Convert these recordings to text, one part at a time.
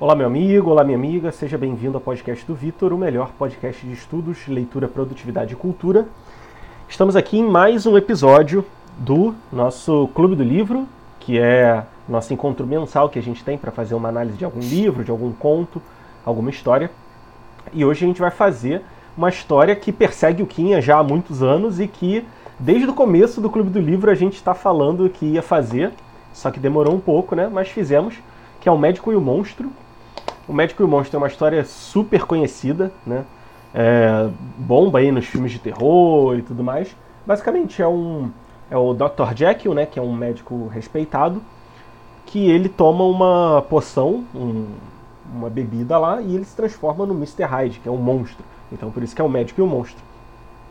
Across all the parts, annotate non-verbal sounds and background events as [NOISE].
Olá, meu amigo, olá, minha amiga, seja bem-vindo ao podcast do Vitor, o melhor podcast de estudos, leitura, produtividade e cultura. Estamos aqui em mais um episódio do nosso Clube do Livro, que é nosso encontro mensal que a gente tem para fazer uma análise de algum livro, de algum conto, alguma história. E hoje a gente vai fazer uma história que persegue o Quinha já há muitos anos e que, desde o começo do Clube do Livro, a gente está falando que ia fazer, só que demorou um pouco, né? Mas fizemos, que é O Médico e o Monstro, o Médico e o Monstro é uma história super conhecida, né? É, bomba aí nos filmes de terror e tudo mais. Basicamente é um é o Dr. Jekyll, né, que é um médico respeitado, que ele toma uma poção, um, uma bebida lá e ele se transforma no Mr. Hyde, que é um monstro. Então por isso que é o Médico e o Monstro.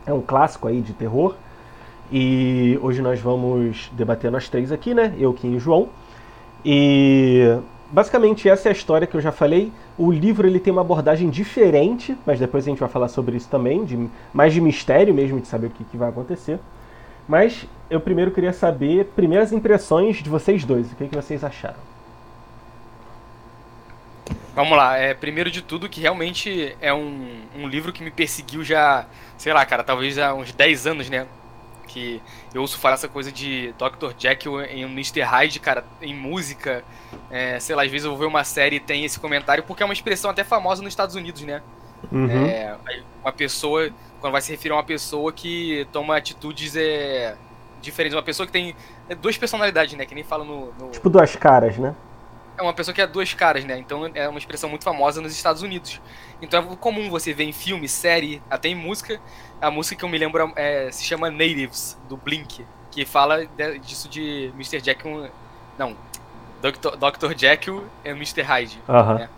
É um clássico aí de terror. E hoje nós vamos debater nós três aqui, né? Eu, Kim e João. E basicamente essa é a história que eu já falei. O livro ele tem uma abordagem diferente, mas depois a gente vai falar sobre isso também, de, mais de mistério mesmo, de saber o que, que vai acontecer. Mas eu primeiro queria saber primeiras impressões de vocês dois. O que, que vocês acharam? Vamos lá, é, primeiro de tudo que realmente é um, um livro que me perseguiu já, sei lá, cara, talvez há uns 10 anos, né? Que eu ouço falar essa coisa de Dr. Jekyll em Mr. Hyde, cara, em música. É, sei lá, às vezes eu vou ver uma série e tem esse comentário, porque é uma expressão até famosa nos Estados Unidos, né? Uhum. É, uma pessoa, quando vai se referir a uma pessoa que toma atitudes é, diferentes. Uma pessoa que tem é, duas personalidades, né? Que nem fala no, no... Tipo duas caras, né? É uma pessoa que é duas caras, né? Então é uma expressão muito famosa nos Estados Unidos. Então é comum você ver em filme, série, até em música. A música que eu me lembro é, se chama Natives, do Blink, que fala de, disso de Mr. Jekyll. Não, Dr. Dr. Jekyll e Mr. Hyde. Uhum. Né?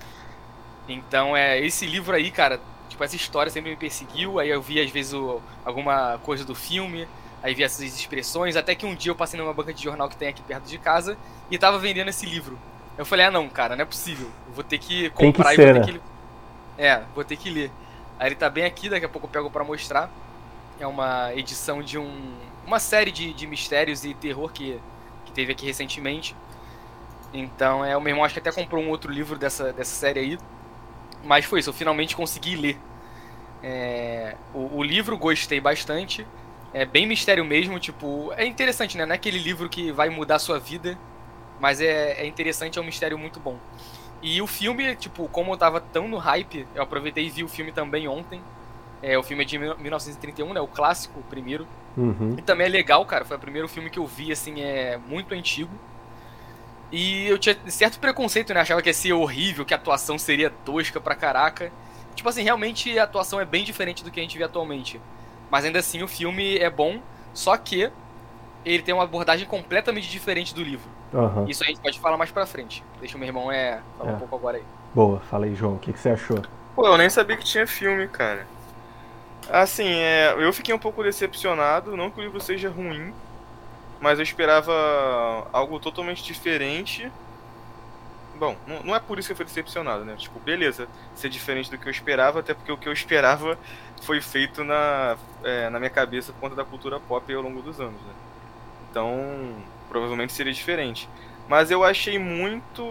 Então é esse livro aí, cara. Tipo, essa história sempre me perseguiu. Aí eu vi às vezes o, alguma coisa do filme. Aí vi essas expressões. Até que um dia eu passei numa banca de jornal que tem aqui perto de casa e tava vendendo esse livro. Eu falei, ah não, cara, não é possível. Eu vou ter que comprar que ser, e vou né? ter que. É, vou ter que ler. Aí ele tá bem aqui, daqui a pouco eu pego pra mostrar. É uma edição de um. uma série de, de mistérios e terror que, que teve aqui recentemente. Então é, o meu irmão acho que até comprou um outro livro dessa, dessa série aí. Mas foi isso, eu finalmente consegui ler. É, o, o livro gostei bastante. É bem mistério mesmo, tipo. É interessante, né? Não é aquele livro que vai mudar a sua vida mas é, é interessante, é um mistério muito bom. E o filme, tipo, como eu tava tão no hype, eu aproveitei e vi o filme também ontem. É, o filme é de 1931, né? O clássico, o primeiro. Uhum. E também é legal, cara. Foi o primeiro filme que eu vi, assim, é muito antigo. E eu tinha certo preconceito, né? Achava que ia ser horrível, que a atuação seria tosca pra caraca. Tipo assim, realmente a atuação é bem diferente do que a gente vê atualmente. Mas ainda assim, o filme é bom, só que ele tem uma abordagem completamente diferente do livro. Uhum. Isso a gente pode falar mais pra frente. Deixa o meu irmão é, falar É. um pouco agora aí. Boa, fala aí, João. O que, que você achou? Pô, eu nem sabia que tinha filme, cara. Assim, é, eu fiquei um pouco decepcionado, não que o livro seja ruim, mas eu esperava algo totalmente diferente. Bom, não, não é por isso que eu fui decepcionado, né? Tipo, beleza, ser diferente do que eu esperava, até porque o que eu esperava foi feito na, é, na minha cabeça por conta da cultura pop ao longo dos anos, né? Então, provavelmente seria diferente. Mas eu achei muito,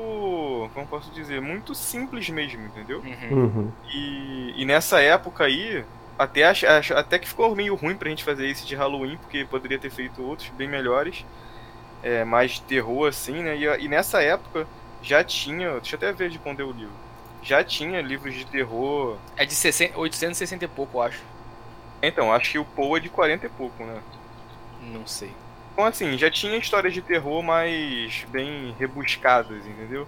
como posso dizer, muito simples mesmo, entendeu? Uhum. Uhum. E, e nessa época aí, até, ach, ach- até que ficou meio ruim pra gente fazer esse de Halloween, porque poderia ter feito outros bem melhores, é, mais de terror assim, né? E, e nessa época já tinha, deixa eu até ver de quando é o livro, já tinha livros de terror. É de 60, 860 e pouco, eu acho. Então, acho que o Poe é de 40 e pouco, né? Não sei. Então, assim, já tinha histórias de terror mais bem rebuscadas, entendeu?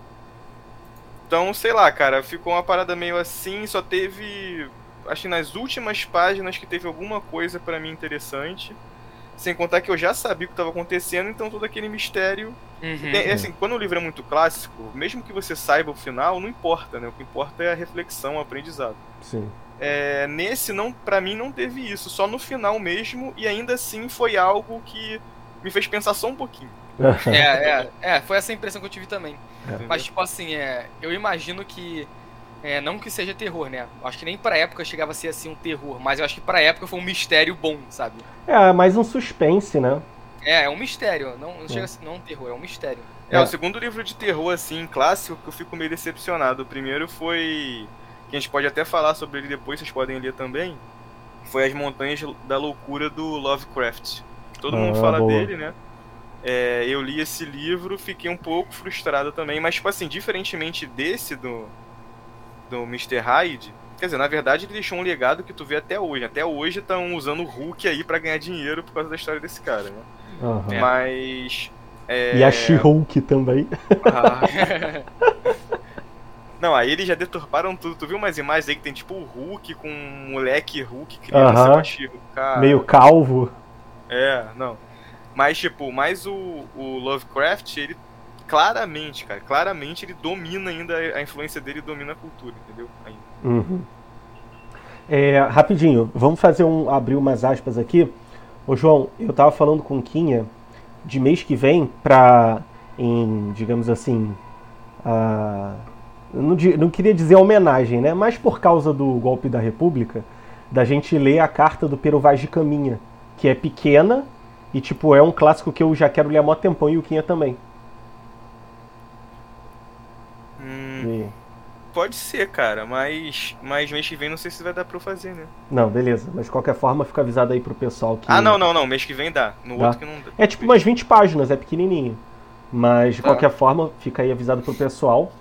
Então, sei lá, cara, ficou uma parada meio assim, só teve. Acho que nas últimas páginas que teve alguma coisa pra mim interessante. Sem contar que eu já sabia o que estava acontecendo, então todo aquele mistério. Uhum. É, assim, quando o livro é muito clássico, mesmo que você saiba o final, não importa, né? O que importa é a reflexão, o aprendizado. Sim. É, nesse, não, para mim, não teve isso, só no final mesmo, e ainda assim foi algo que me fez pensar só um pouquinho. [LAUGHS] É, é, é, foi essa impressão que eu tive também. entendeu? Mas, tipo assim, é, eu imagino que. É, não que seja terror, né? Acho que nem pra época chegava a ser assim um terror, mas eu acho que pra época foi um mistério bom, sabe? É, mais um suspense, né? É, é um mistério, não, não É. chega a ser não é um terror, é um mistério. É, o segundo livro de terror, assim, clássico, que eu fico meio decepcionado. O primeiro foi. Que a gente pode até falar sobre ele depois, vocês podem ler também. Foi As Montanhas da Loucura do Lovecraft. Todo mundo Ah, fala boa. dele, né? É, eu li esse livro, fiquei um pouco frustrado também, mas, tipo assim, diferentemente desse do, do Mr. Hyde, quer dizer, na verdade ele deixou um legado que tu vê até hoje. Até hoje estão usando o Hulk aí pra ganhar dinheiro por causa da história desse cara, né? É. Mas. é, E a She-Hulk também. ah, [LAUGHS] Não, aí eles já deturparam tudo. Tu viu umas imagens aí que tem tipo o Hulk com um moleque Hulk criança Aham. com a She-Hulk, cara. Meio calvo. É, não. Mas, tipo, mais o, o Lovecraft, ele claramente, cara, claramente ele domina ainda, a influência dele domina a cultura, entendeu? Uhum. É, rapidinho, vamos fazer um. abrir umas aspas aqui. Ô João, eu tava falando com o Quinha de mês que vem pra. em, digamos assim. não, não queria dizer homenagem, né? Mas por causa do golpe da República, da gente ler a carta do Pero Vaz de Caminha, que é pequena e, tipo, é um clássico que eu já quero ler há mó tempão e o Quinha também. Hum, E- pode ser, cara, mas, mas mês que vem não sei se vai dar pra eu fazer, né? Não, beleza. Mas de qualquer forma, fica avisado aí pro pessoal que. Ah, não, não, não, mês que vem dá. No Dá. outro que não dá. É tipo umas 20 páginas, é pequenininho. Mas de Tá. qualquer forma, fica aí avisado pro pessoal.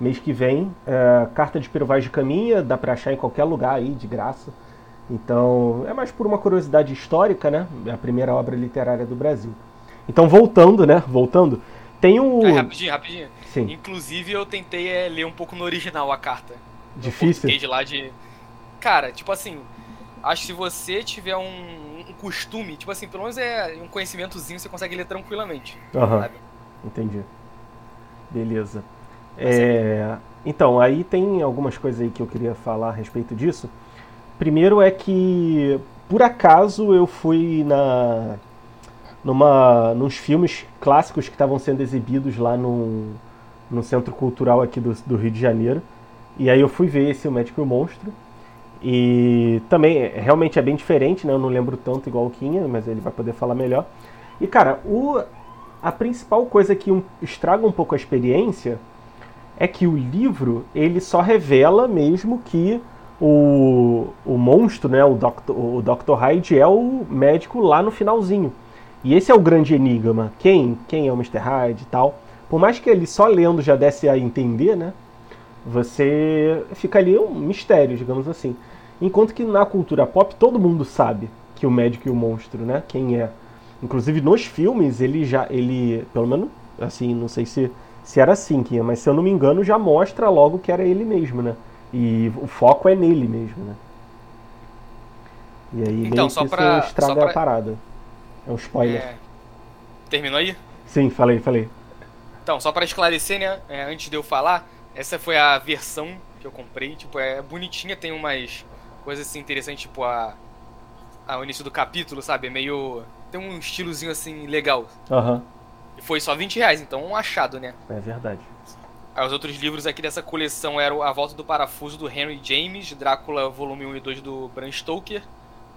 Mês que vem, é, carta de Pero Vaz de Caminha, dá pra achar em qualquer lugar aí, de graça. Então, é mais por uma curiosidade histórica, né? É a primeira obra literária do Brasil. Então, voltando, né? Voltando, tem o. Aí, rapidinho, rapidinho. Sim, Inclusive eu tentei é, ler um pouco no original a carta. Difícil. português lá de. Cara, tipo assim, acho que se você tiver um, um costume, tipo assim, pelo menos é um conhecimentozinho, você consegue ler tranquilamente. Aham, sabe? entendi. Beleza. É, então, aí tem algumas coisas aí que eu queria falar a respeito disso. Primeiro é que, por acaso, eu fui na numa nos filmes clássicos que estavam sendo exibidos lá no, no Centro Cultural aqui do, do Rio de Janeiro. E aí eu fui ver esse O Médico e o Monstro. E também, é- realmente é bem diferente, né? Eu não lembro tanto igual o Quinha, mas ele vai poder falar melhor. E, cara, o, a principal coisa que um- estraga um pouco a experiência é que o livro ele só revela mesmo que o, o monstro, né, o Dr. o Dr. Hyde é o médico lá no finalzinho. E esse é o grande enigma. Quem, quem é o Mr. Hyde e tal. Por mais que ele só lendo já desse a entender, né? Você fica ali um mistério, digamos assim. Enquanto que na cultura pop todo mundo sabe que o médico e o monstro, né? Quem é. Inclusive nos filmes ele já ele, pelo menos assim, não sei se se era assim mas se eu não me engano já mostra logo que era ele mesmo, né? E o foco é nele mesmo, né? E aí Então, meio só que pra- isso estraga pra- a parada. É um spoiler. É, Terminou aí? Sim, falei, falei. Então, só pra esclarecer, né, é, antes de eu falar, essa foi a versão que eu comprei, tipo, é bonitinha, tem umas coisas assim interessantes, tipo a, a o início do capítulo, sabe, é meio tem um estilozinho assim legal. Aham, E foi só 20 reais, então um achado, né? é verdade. Os outros livros aqui dessa coleção eram A Volta do Parafuso do Henry James, Drácula volume 1 e 2 do Bram Stoker,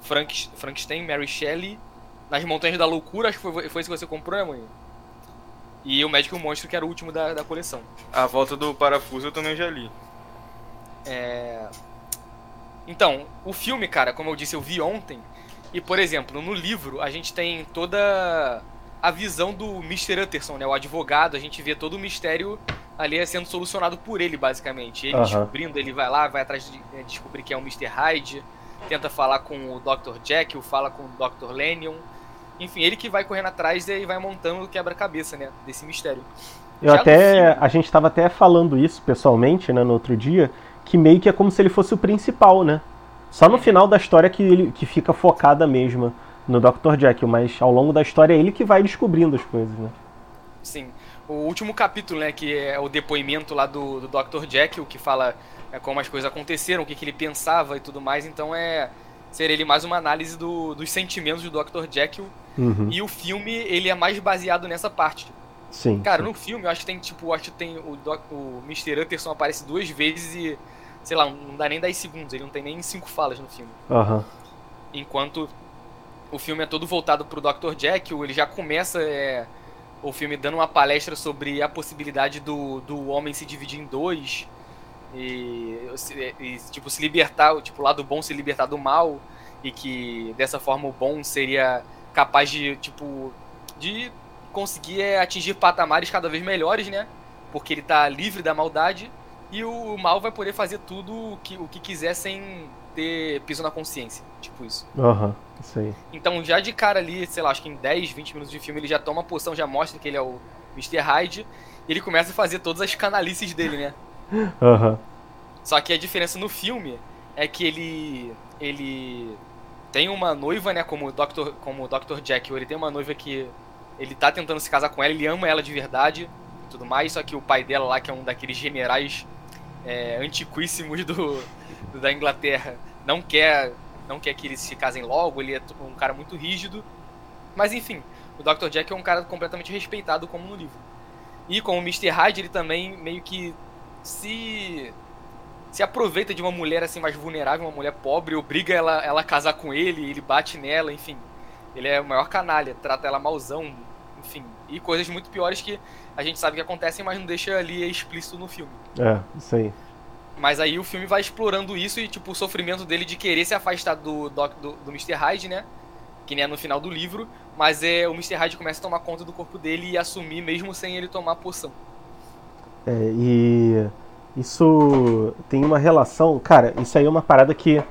Frank, Frankenstein, Mary Shelley, Nas Montanhas da Loucura, acho que foi, foi esse que você comprou, né, mãe? E o Médico e o Monstro, que era o último da, da coleção. A volta do parafuso eu também já li. É... Então, o filme, cara, como eu disse, eu vi ontem. E, por exemplo, no livro a gente tem toda a visão do Mr. Utterson, né? O advogado, a gente vê todo o mistério ali sendo solucionado por ele, basicamente. Ele Aham. descobrindo, ele vai lá, vai atrás de é, descobrir quem é o Mr. Hyde, tenta falar com o Dr. Jekyll, fala com o Dr. Lennon. Enfim, ele que vai correndo atrás e vai montando o quebra-cabeça, né? Desse mistério. Eu Já até. filme- A gente tava até falando isso pessoalmente, né, no outro dia, que meio que é como se ele fosse o principal, né? Só no final da história que ele que fica focada mesmo no Dr. Jekyll, mas ao longo da história é ele que vai descobrindo as coisas, né? Sim. O último capítulo, né, que é o depoimento lá do, do Dr. Jekyll, que fala é, como as coisas aconteceram, o que, que ele pensava e tudo mais, então é ser ele mais uma análise do- dos sentimentos do Dr. Jekyll. Uhum. E o filme, ele é mais baseado nessa parte. Sim. Cara, sim. no filme, eu acho que tem, tipo, acho que tem o, Doc, o Mr. Utterson aparece duas vezes e, sei lá, não dá nem 10 segundos, ele não tem nem cinco falas no filme. Aham. Enquanto o filme é todo voltado pro Dr. Jekyll, ele já começa é, o filme dando uma palestra sobre a possibilidade do, do homem se dividir em dois e, e, tipo se libertar, tipo o lado bom se libertar do mal e que dessa forma o bom seria capaz de tipo de conseguir é, atingir patamares cada vez melhores, né? Porque ele tá livre da maldade e o mal vai poder fazer tudo o que, o que quiser sem ter piso na consciência. Tipo isso. Aham, uhum, isso aí. Então, já de cara ali, sei lá, acho que em 10, 20 minutos de filme, ele já toma a poção, já mostra que ele é o Mr. Hyde. E ele começa a fazer todas as canalices dele, né? [LAUGHS] Aham. Uhum. Só que a diferença no filme é que ele. Ele tem uma noiva, né? Como o Dr. Como o Dr. Jekyll, ele tem uma noiva que ele tá tentando se casar com ela, ele ama ela de verdade e tudo mais, só que o pai dela lá, que é um daqueles generais é, antiquíssimos do, do, da Inglaterra, não quer não quer que eles se casem logo, ele é um cara muito rígido. Mas enfim, o Dr. Jack é um cara completamente respeitado como no livro. E como o Mr. Hyde, ele também meio que se se aproveita de uma mulher assim mais vulnerável, uma mulher pobre, obriga ela, ela a casar com ele, ele bate nela, enfim. Ele é o maior canalha, trata ela malzão, enfim. E coisas muito piores que a gente sabe que acontecem, mas não deixa ali explícito no filme. É, isso aí. Mas aí o filme vai explorando isso e, tipo, o sofrimento dele de querer se afastar do, do, do, do Mr. Hyde, né? Que nem é no final do livro. Mas é, o Mr. Hyde começa a tomar conta do corpo dele e assumir mesmo sem ele tomar a poção. É, e isso tem uma relação. Cara, isso aí é uma parada que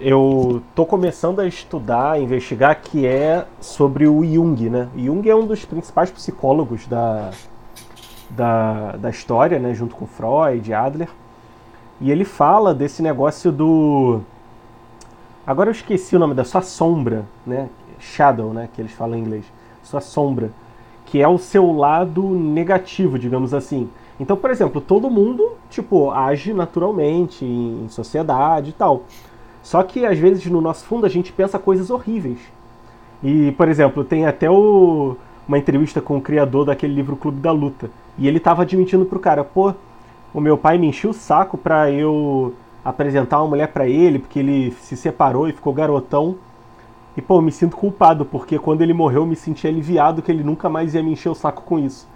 eu tô começando a estudar, a investigar, que é sobre o Jung, né? Jung é um dos principais psicólogos da, da, da história, né? Junto com Freud, Adler. E ele fala desse negócio do. Agora eu esqueci o nome da sua sombra, né? Shadow, né? Que eles falam em inglês. Sua sombra. Que é o seu lado negativo, digamos assim. Então, por exemplo, todo mundo, tipo, age naturalmente em sociedade e tal. Só que às vezes no nosso fundo a gente pensa coisas horríveis. E, por exemplo, tem até o, uma entrevista com o criador daquele livro Clube da Luta. E ele tava admitindo pro cara, pô, o meu pai me encheu o saco pra eu apresentar uma mulher para ele, porque ele se separou e ficou garotão. E, pô, eu me sinto culpado, porque quando ele morreu eu me senti aliviado que ele nunca mais ia me encher o saco com isso.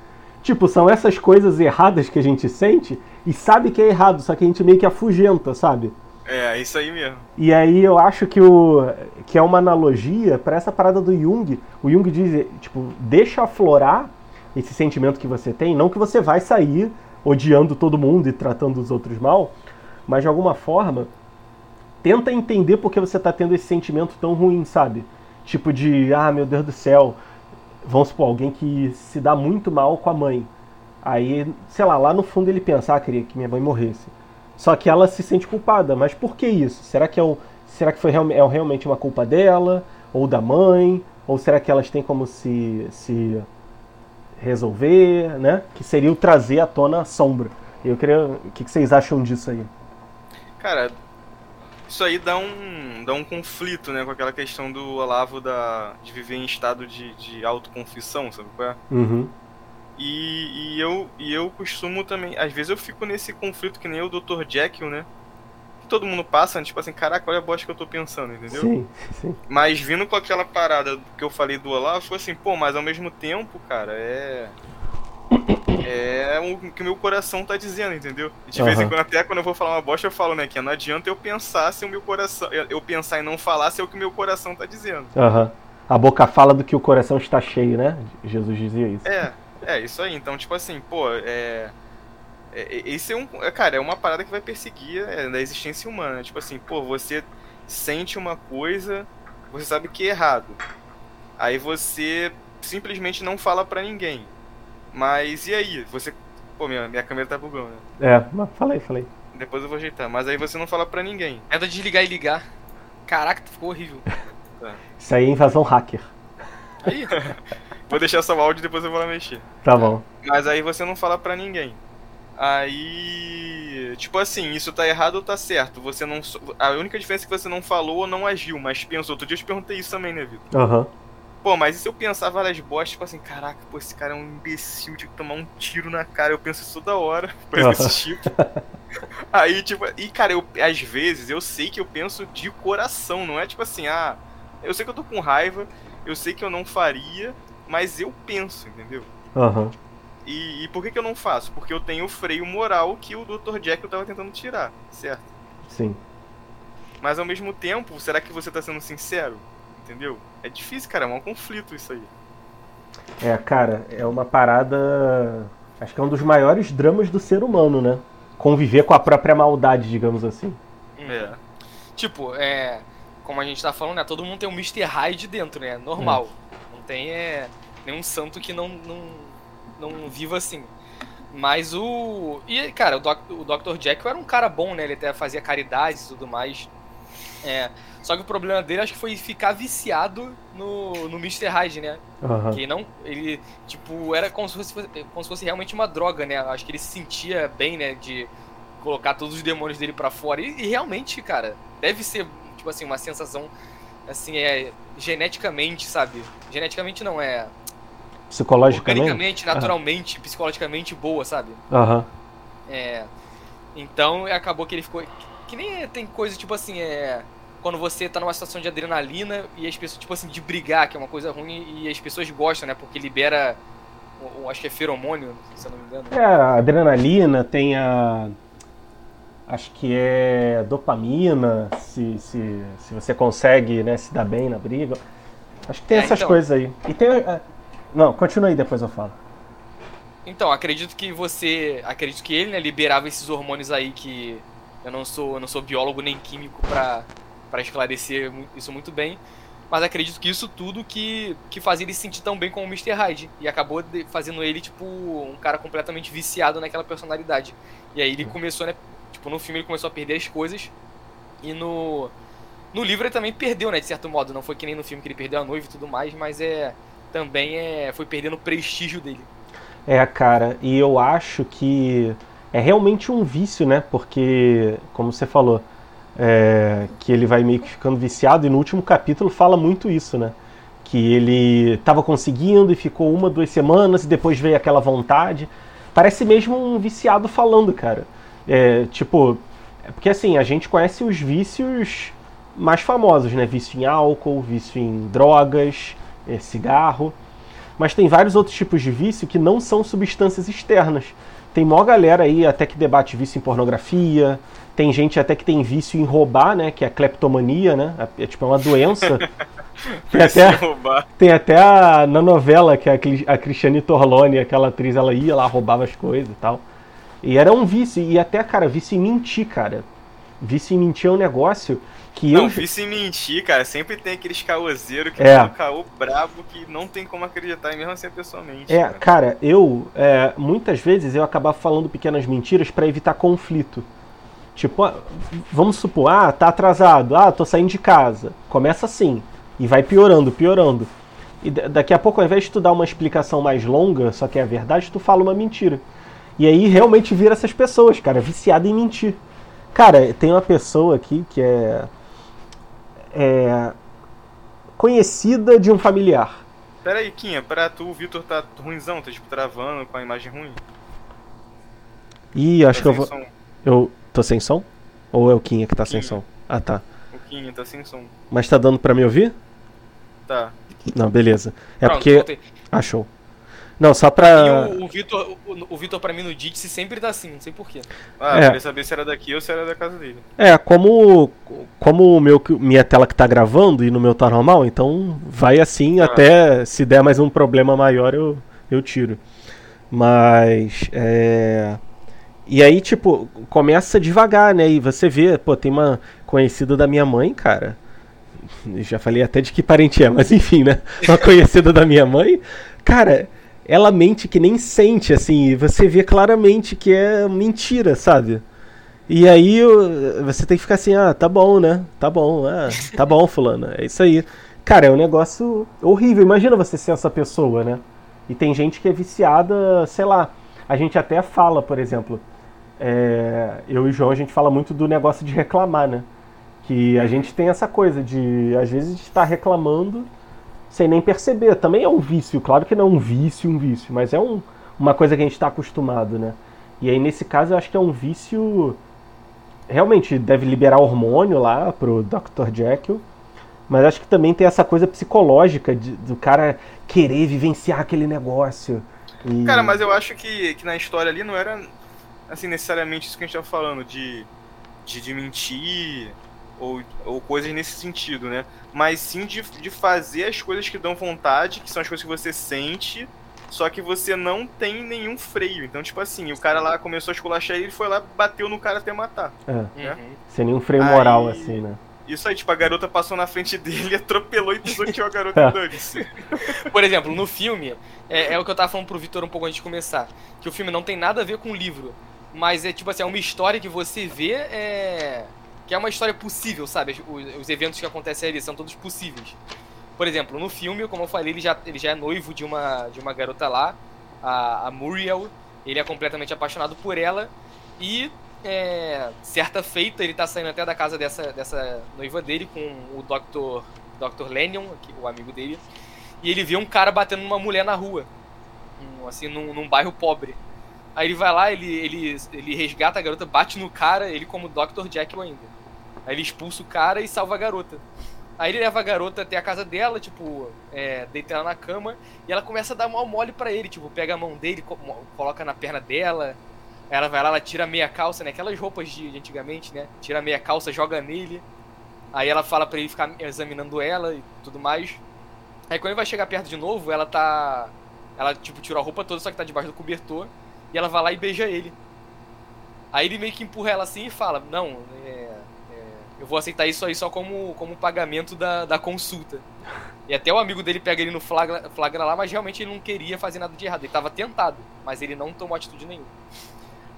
Tipo, são essas coisas erradas que a gente sente e sabe que é errado, só que a gente meio que afugenta, sabe? É, é isso aí mesmo. E aí eu acho que, o, que é uma analogia para essa parada do Jung. O Jung diz, tipo, deixa aflorar esse sentimento que você tem, não que você vai sair odiando todo mundo e tratando os outros mal, mas de alguma forma tenta entender por que você está tendo esse sentimento tão ruim, sabe? Tipo de, ah, meu Deus do céu, vamos supor, alguém que se dá muito mal com a mãe. Aí, sei lá, lá no fundo ele pensa, ah, queria que minha mãe morresse. Só que ela se sente culpada. Mas por que isso? Será que é, um, será que foi é realmente uma culpa dela? Ou da mãe? Ou será que elas têm como se, se resolver, né? Que seria o trazer à tona a sombra. Eu queria. O que vocês acham disso aí? Cara, isso aí dá um, dá um conflito, né? Com aquela questão do Olavo da, de viver em estado de, de autoconfissão, sabe qual é? Uhum. E, e, eu, e eu costumo também. Às vezes eu fico nesse conflito que nem o Dr. Jekyll, né? Que todo mundo passa, tipo assim, caraca, olha a bosta que eu tô pensando, entendeu? Sim, sim. Mas vindo com aquela parada que eu falei do Olavo, foi assim, pô, mas ao mesmo tempo, cara, é. É o que o meu coração tá dizendo, entendeu? De vez em quando, até quando eu vou falar uma bosta, eu falo, né? Que não adianta eu pensar se o meu coração. Eu pensar e não falar se é o que o meu coração tá dizendo. Aham. Uhum. A boca fala do que o coração está cheio, né? Jesus dizia isso. É. É, isso aí. Então, tipo assim, pô, é. É esse é um. É, cara, é uma parada que vai perseguir é, da existência humana. Tipo assim, pô, você sente uma coisa, você sabe que é errado. Aí você simplesmente não fala pra ninguém. Mas e aí? Você. Pô, minha, minha câmera tá bugando, né? É, mas falei, falei. Depois eu vou ajeitar. Mas aí você não fala pra ninguém. É da desligar e ligar. Caraca, ficou horrível. [LAUGHS] Tá. Isso aí é invasão hacker. Aí. [LAUGHS] Vou deixar só o áudio e depois eu vou lá mexer. Tá bom. Mas aí você não fala pra ninguém. Aí, tipo assim, isso tá errado ou tá certo? Você não. A única diferença é que você não falou ou não agiu, mas pensou. Outro dia eu te perguntei isso também, né, Vitor? Aham. Uhum. Pô, mas e se eu pensar várias bostas, tipo assim, caraca, pô, esse cara é um imbecil, de tomar um tiro na cara. Eu penso isso toda hora, [LAUGHS] uhum. desse tipo. Aí, tipo, e cara, eu, às vezes eu sei que eu penso de coração, não é tipo assim, ah, eu sei que eu tô com raiva, eu sei que eu não faria, mas eu penso, entendeu? Aham. E, e por que, que eu não faço? Porque eu tenho o freio moral que o Dr. Jekyll tava tentando tirar, certo? Sim. Mas ao mesmo tempo, será que você tá sendo sincero? Entendeu? É difícil, cara, é um conflito isso aí. É, cara, é uma parada. Acho que é um dos maiores dramas do ser humano, né? Conviver com a própria maldade, digamos assim. É. Tipo, é. Como a gente tá falando, né? Todo mundo tem um Mr. Hyde dentro, né? Normal. Não tem é, nenhum santo que não, não, não viva assim. Mas o. E, cara, o, Doc, o Dr. Jekyll era um cara bom, né? Ele até fazia caridades e tudo mais. É. Só que o problema dele acho que foi ficar viciado no, no Mr. Hyde, né? Aham. Que não. Ele, tipo, era como se, fosse, como se fosse realmente uma droga, né? Acho que ele se sentia bem, né? De colocar todos os demônios dele pra fora. E, e realmente, cara, deve ser, tipo assim, uma sensação. Assim, é. Geneticamente, sabe? Geneticamente não, é. Psicologicamente. Organicamente, naturalmente, psicologicamente boa, sabe? Aham. É. Então acabou que ele ficou. Que nem tem coisa tipo assim, é. Quando você tá numa situação de adrenalina e as pessoas, tipo assim, de brigar, que é uma coisa ruim, e as pessoas gostam, né? Porque libera. Acho que é feromônio, se eu não me engano. É, a adrenalina, tem a. Acho que é dopamina, se, se, se você consegue né, se dar bem na briga. Acho que tem É, essas então. coisas aí. E tem. Não, continua aí, depois eu falo. Então, acredito que você. Acredito que ele, né, liberava esses hormônios aí que. Eu não sou, eu não sou biólogo nem químico pra, pra esclarecer isso muito bem. Mas acredito que isso tudo que, que fazia ele se sentir tão bem como o Mr. Hyde. E acabou de- fazendo ele, tipo, um cara completamente viciado naquela personalidade. E aí ele começou, né? Tipo, no filme ele começou a perder as coisas. E no. No livro ele também perdeu, né? De certo modo. Não foi que nem no filme que ele perdeu a noiva e tudo mais, mas é. Também é. Foi perdendo o prestígio dele. É, cara, e eu acho que é realmente um vício, né? Porque, como você falou, é, que ele vai meio que ficando viciado, e no último capítulo fala muito isso, né? Que ele estava conseguindo e ficou uma, duas semanas e depois veio aquela vontade. Parece mesmo um viciado falando, cara. É, tipo, é porque assim, a gente conhece os vícios mais famosos, né? Vício em álcool, vício em drogas, é, cigarro. Mas tem vários outros tipos de vício que não são substâncias externas. Tem mó galera aí até que debate vício em pornografia. Tem gente até que tem vício em roubar, né? Que é a cleptomania, né? É, é tipo é uma doença. [LAUGHS] Tem até, tem até a, na novela que a, a Cristiane Torlone, aquela atriz, ela ia lá, roubava as coisas e tal. E era um vício. E até, cara, vício em mentir, cara. Vício em mentir é um negócio que Não, eu. em mentir, cara. Sempre tem aqueles caôzeiros que É. é. um caô brabo que não tem como acreditar e mesmo assim a pessoa mente. É, cara. cara, eu é, muitas vezes eu acabava falando pequenas mentiras pra evitar conflito. Tipo, ah, vamos supor, ah, tá atrasado, ah, tô saindo de casa. Começa assim e vai piorando, piorando. E da- daqui a pouco, ao invés de tu dar uma explicação mais longa, só que é a verdade, tu fala uma mentira. E aí realmente vira essas pessoas, cara, viciada em mentir. Cara, tem uma pessoa aqui que é, é conhecida de um familiar. Pera aí, Quinha, pra tu o Vitor tá ruimzão, tá tipo travando com a imagem ruim. Ih, acho Tá que eu vou. som. Eu tô sem som? Ou é o Quinha que tá sem som? Ah, tá. O Quinha tá sem som. Mas tá dando pra me ouvir? Tá. Não, beleza. É Pronto, porque. voltei. Ah. Não, só E pra. o, o Vitor, o, o Vitor pra mim no Dixie sempre tá assim, não sei porquê. Ah, É. queria saber se era daqui ou se era da casa dele. É, como. Como o meu, minha tela que tá gravando e no meu tá normal, então vai assim Ah. até se der mais um problema maior eu, eu tiro. Mas. É. E aí, tipo, começa devagar, né? E você vê, pô, tem uma conhecida da minha mãe, cara. Eu Já falei até de que parente é, mas enfim, né? Uma [LAUGHS] conhecida da minha mãe. Cara, ela mente que nem sente, assim. E você vê claramente que é mentira, sabe? E aí você tem que ficar assim, ah, tá bom, né? Tá bom, ah, tá bom, [LAUGHS] fulano. É isso aí. Cara, é um negócio horrível. Imagina você ser essa pessoa, né? E tem gente que é viciada, sei lá. A gente até fala, por exemplo, é, eu e o João, a gente fala muito do negócio de reclamar, né? Que a gente tem essa coisa de, às vezes, estar reclamando sem nem perceber. Também é um vício, claro que não é um vício, um vício, mas é um, uma coisa que a gente está acostumado, né? E aí, nesse caso, eu acho que é um vício. Realmente deve liberar hormônio lá pro Dr. Jekyll. Mas acho que também tem essa coisa psicológica de, do cara querer vivenciar aquele negócio. E... Cara, mas eu acho que, que na história ali não era assim necessariamente isso que a gente tava falando, de, de, de mentir ou, ou coisas nesse sentido, né? Mas sim de, de fazer as coisas que dão vontade, que são as coisas que você sente, só que você não tem nenhum freio. Então, tipo assim, o cara lá começou a esculachar ele, foi lá, bateu no cara até matar. É. Né? Uhum. Sem nenhum freio moral, aí... assim, né? Isso aí, tipo, a garota passou na frente dele, [LAUGHS] atropelou e pisoteou a garota [LAUGHS] é. dane Por exemplo, no filme, é, é, o que eu tava falando pro Vitor um pouco antes de começar, que o filme não tem nada a ver com o livro, mas é tipo assim, é uma história que você vê, é... que é uma história possível, sabe? Os, os, eventos que acontecem ali são todos possíveis. Por exemplo, no filme, como eu falei, ele já, ele já é noivo de uma, de uma garota lá, a, a Muriel, ele é completamente apaixonado por ela, e é, certa feita, ele tá saindo até da casa dessa, dessa noiva dele com o Dr. Dr. Lennon, o amigo dele, e ele vê um cara batendo numa mulher na rua, assim, num, num, bairro pobre. Aí ele vai lá, ele, ele, ele resgata a garota, bate no cara, ele como Dr. Jekyll ainda. Aí ele expulsa o cara e salva a garota. Aí ele leva a garota até a casa dela, tipo, é, deita ela na cama, e ela começa a dar mal mole pra ele, tipo, pega a mão dele, coloca na perna dela, ela vai lá, ela tira meia calça, né? Aquelas roupas de, de antigamente, né? Tira meia calça, joga nele. Aí ela fala para ele ficar examinando ela e tudo mais. Aí quando ele vai chegar perto de novo, ela tá. Ela, tipo, tirou a roupa toda, só que tá debaixo do cobertor. E ela vai lá e beija ele. Aí ele meio que empurra ela assim e fala: Não, é, eu vou aceitar isso aí só como, como pagamento da, da consulta. E até o amigo dele pega ele no flagra, flagra lá, mas realmente ele não queria fazer nada de errado. Ele tava tentado, mas ele não tomou atitude nenhuma.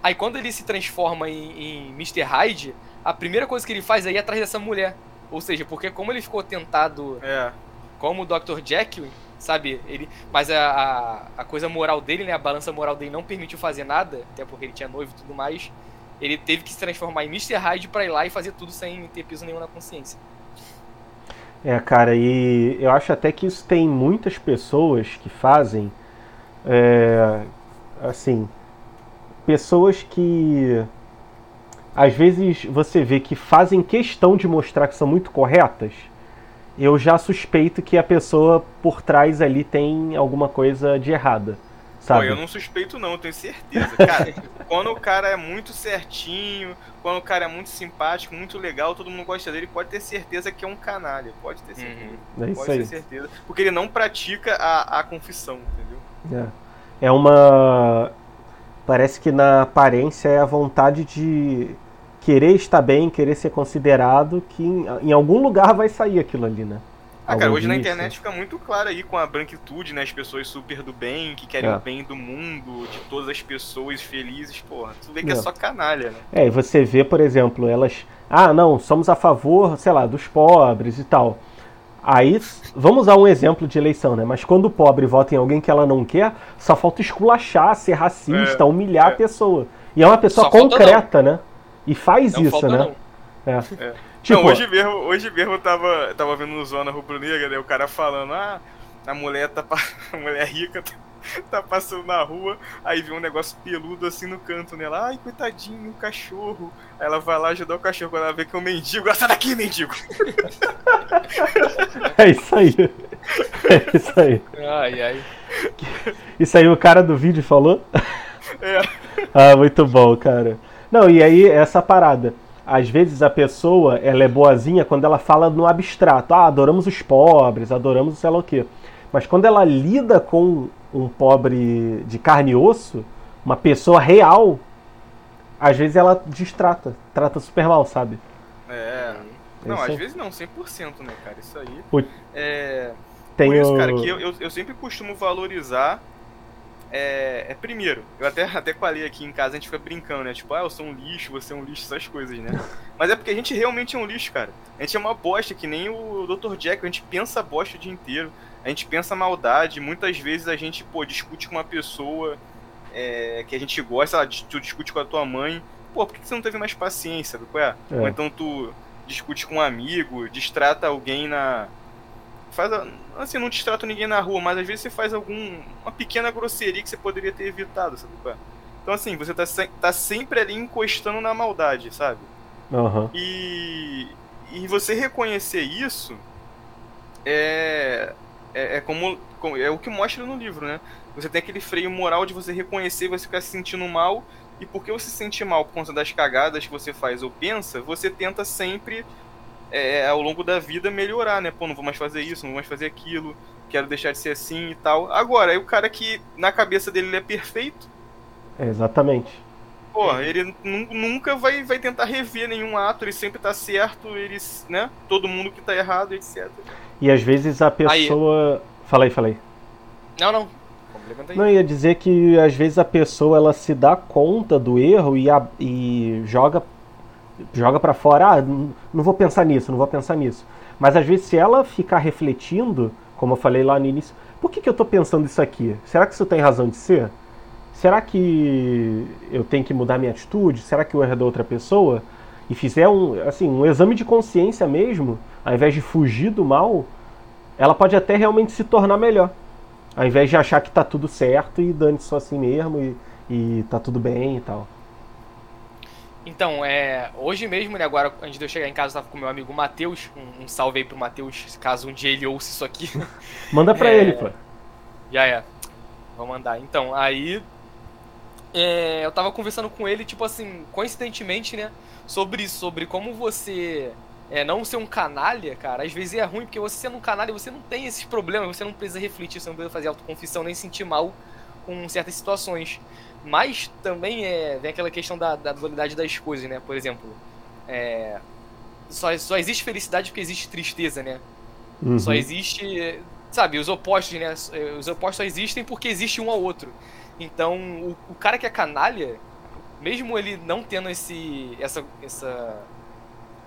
Aí quando ele se transforma em, em Mr. Hyde, a primeira coisa que ele faz é ir atrás dessa mulher. Ou seja, porque como ele ficou tentado é. como o Dr. Jekyll, sabe? Ele, mas a, a, a, coisa moral dele, né? A balança moral dele não permitiu fazer nada, até porque ele tinha noivo e tudo mais. Ele teve que se transformar em Mr. Hyde pra ir lá e fazer tudo sem ter piso nenhum na consciência. É, cara, e eu acho até que isso tem muitas pessoas que fazem. É, assim, pessoas que às vezes você vê que fazem questão de mostrar que são muito corretas, eu já suspeito que a pessoa por trás ali tem alguma coisa de errada. Sabe? Pô, eu não suspeito não, eu tenho certeza. Cara, [LAUGHS] quando o cara é muito certinho, quando o cara é muito simpático, muito legal, todo mundo gosta dele, pode ter certeza que é um canalha. Pode ter certeza. Uhum. É isso pode aí. ter certeza. Porque ele não pratica a, a confissão, entendeu? É. É uma Parece que na aparência é a vontade de querer estar bem, querer ser considerado, que em, em algum lugar vai sair aquilo ali, né? Ah, cara, hoje na internet fica muito claro aí com a branquitude, né? As pessoas super do bem, que querem é. o bem do mundo, de todas as pessoas felizes, porra. Tu vê que é, é só canalha, né? É, e você vê, por exemplo, elas. Ah, não, somos a favor, sei lá, dos pobres e tal. Aí, vamos usar um exemplo de eleição, né? Mas quando o pobre vota em alguém que ela não quer, só falta esculachar, ser racista, é, humilhar é. a pessoa. E é uma pessoa só concreta, né? E faz não isso, né? É. é. Tipo, não, hoje mesmo, hoje mesmo eu tava, tava vendo no Zona Rubro Negra, né? O cara falando, ah, a mulher tá [LAUGHS] a mulher rica tá tá passando na rua, aí vê um negócio peludo assim no canto nela. Ai, coitadinho, o cachorro. Aí ela vai lá ajudar o cachorro. Quando ela vê que é um mendigo, ela sai daqui, mendigo! [LAUGHS] É isso aí. É isso aí. Ai, ai. Isso aí o cara do vídeo falou? É. Ah, muito bom, cara. Não, e aí essa parada. Às vezes a pessoa, ela é boazinha quando ela fala no abstrato. Ah, adoramos os pobres, adoramos sei lá o quê. Mas quando ela lida com um pobre de carne e osso, uma pessoa real, às vezes ela distrata, trata super mal, sabe? É. Não, às vezes não, 100%, né, cara? Isso aí. O... É. Tenho... Por isso, cara, que eu, eu, eu sempre costumo valorizar. É, é, primeiro, eu até, [LAUGHS] até falei aqui em casa, a gente fica brincando, né? Tipo, ah, eu sou um lixo, você é um lixo, essas coisas, né? [LAUGHS] Mas é porque a gente realmente é um lixo, cara. A gente é uma bosta, que nem o Dr. Jack, a gente pensa bosta o dia inteiro a gente pensa maldade, muitas vezes a gente, pô, discute com uma pessoa é, que a gente gosta, lá, tu discute com a tua mãe, pô, por que você não teve mais paciência, qual é? é? Ou então tu discute com um amigo, distrata alguém na... Faz, assim, não distrata ninguém na rua, mas às vezes você faz algum, uma pequena grosseria que você poderia ter evitado, sabe qual é? Então assim, você tá, tá sempre ali encostando na maldade, sabe? Uhum. E, e você reconhecer isso é, é, é como, é o que mostra no livro, né? Você tem aquele freio moral de você reconhecer, você ficar se sentindo mal, e porque você se sente mal por conta das cagadas que você faz ou pensa, você tenta sempre, é, ao longo da vida, melhorar, né? Pô, não vou mais fazer isso, não vou mais fazer aquilo, quero deixar de ser assim e tal. Agora, aí o cara que na cabeça dele ele é perfeito. É, exatamente. Pô, ele nunca vai, vai tentar rever nenhum ato, ele sempre tá certo, eles, né? Todo mundo que tá errado, etc. E às vezes a pessoa. Aí... Falei, falei. Não, não. Não, ia dizer que às vezes a pessoa ela se dá conta do erro e, a, e joga joga para fora, ah, não vou pensar nisso, não vou pensar nisso. Mas às vezes se ela ficar refletindo, como eu falei lá no início, por que, que eu estou pensando isso aqui? Será que isso tem razão de ser? Será que eu tenho que mudar minha atitude? Será que o erro da outra pessoa? E fizer um, assim, um exame de consciência mesmo, ao invés de fugir do mal, ela pode até realmente se tornar melhor. Ao invés de achar que tá tudo certo e dane só assim mesmo e, e tá tudo bem e tal. Então, é, hoje mesmo, né, agora, antes de eu chegar em casa, eu tava com meu amigo Matheus. Um, um, salve aí pro Matheus, caso um dia ele ouça isso aqui. [LAUGHS] Manda pra é, ele, pô. Já é. Vou mandar. Então, aí. É, eu tava conversando com ele, tipo assim, coincidentemente, né? Sobre isso, sobre como você é, não ser um canalha, cara, às vezes é ruim, porque você sendo um canalha, você não tem esses problemas, você não precisa refletir, você não precisa fazer autoconfissão, nem sentir mal com certas situações. Mas também é, vem aquela questão da, da dualidade das coisas, né? Por exemplo, é, só, só existe felicidade porque existe tristeza, né? Uhum. Só existe, sabe, os opostos, né? Os opostos só existem porque existe um ao outro. Então, o, o cara que é canalha, mesmo ele não tendo esse, essa, essa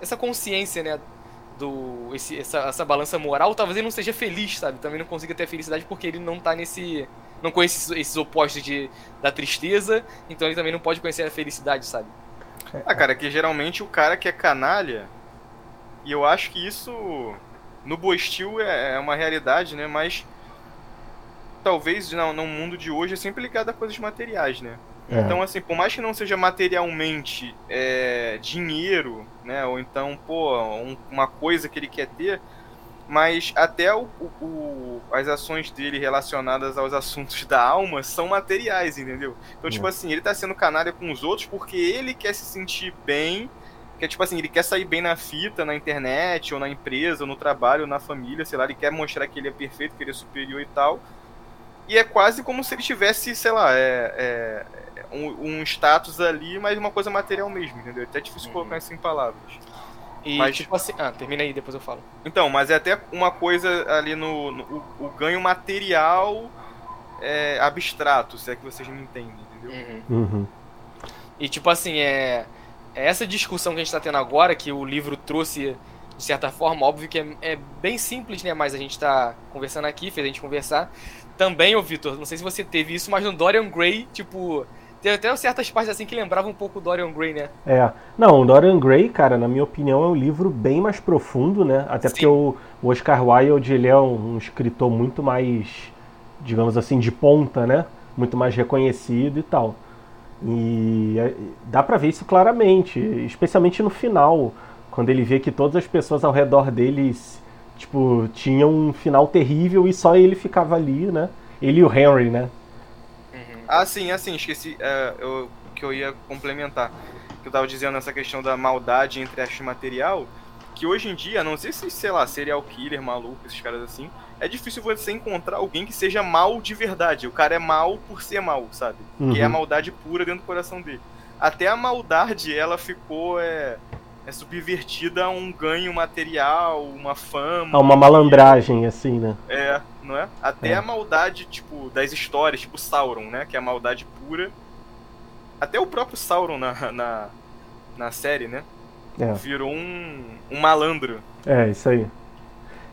essa consciência, né? Do, esse, essa, essa balança moral, talvez ele não seja feliz, sabe? Também não consiga ter felicidade porque ele não tá nesse. Não conhece esses, esses opostos de, da tristeza, então ele também não pode conhecer a felicidade, sabe? Ah, cara, que geralmente o cara que é canalha, e eu acho que isso no Boestil é, é uma realidade, né? Mas talvez no, no mundo de hoje é sempre ligado a coisas materiais, né? É. Então, assim, por mais que não seja materialmente é, dinheiro, né? Ou então, pô, um, uma coisa que ele quer ter, mas até o, o, as ações dele relacionadas aos assuntos da alma são materiais, entendeu? Então, tipo é. assim, ele tá sendo canalha com os outros porque ele quer se sentir bem, que tipo assim, ele quer sair bem na fita, na internet, ou na empresa, ou no trabalho, ou na família, sei lá, ele quer mostrar que ele é perfeito, que ele é superior e tal. E é quase como se ele tivesse, sei lá, é, é um, um, status ali, mas uma coisa material mesmo, entendeu? É até difícil uhum. colocar isso em palavras. E mas, tipo assim. Ah, termina aí, depois eu falo. Então, mas é até uma coisa ali no. no o, o, ganho material é, abstrato, se é que vocês me entendem, entendeu? Uhum. Uhum. E tipo assim, é, é. Essa discussão que a gente tá tendo agora, que o livro trouxe de certa forma, óbvio que é, é bem simples, né? Mas a gente tá conversando aqui, fez a gente conversar. Também, ô Vitor, não sei se você teve isso, mas no Dorian Gray, tipo, tem até certas partes assim que lembravam um pouco o Dorian Gray, né? É. Não, o Dorian Gray, cara, na minha opinião, é um livro bem mais profundo, né? Até Sim. porque o, o, Oscar Wilde, ele é um, um, escritor muito mais, digamos assim, de ponta, né? Muito mais reconhecido e tal. E é, dá para ver isso claramente, especialmente no final, quando ele vê que todas as pessoas ao redor deles, tipo, tinham um final terrível e só ele ficava ali, né? Ele e o Henry, né? Ah, sim, assim, esqueci uh, eu, que eu ia complementar. Que eu tava dizendo essa questão da maldade entre arte material. Que hoje em dia, não sei se, sei lá, serial killer, maluco, esses caras assim, é difícil você encontrar alguém que seja mal de verdade. O cara é mal por ser mal, sabe? Uhum. Que é a maldade pura dentro do coração dele. Até a maldade, ela ficou é, é subvertida a um ganho material, uma fama. A uma malandragem, assim, né? É, não é? Até é. a maldade, tipo, das histórias, tipo Sauron, né? Que é a maldade pura. Até o próprio Sauron na, na, na série, né? É. Virou um, um malandro. É, isso aí.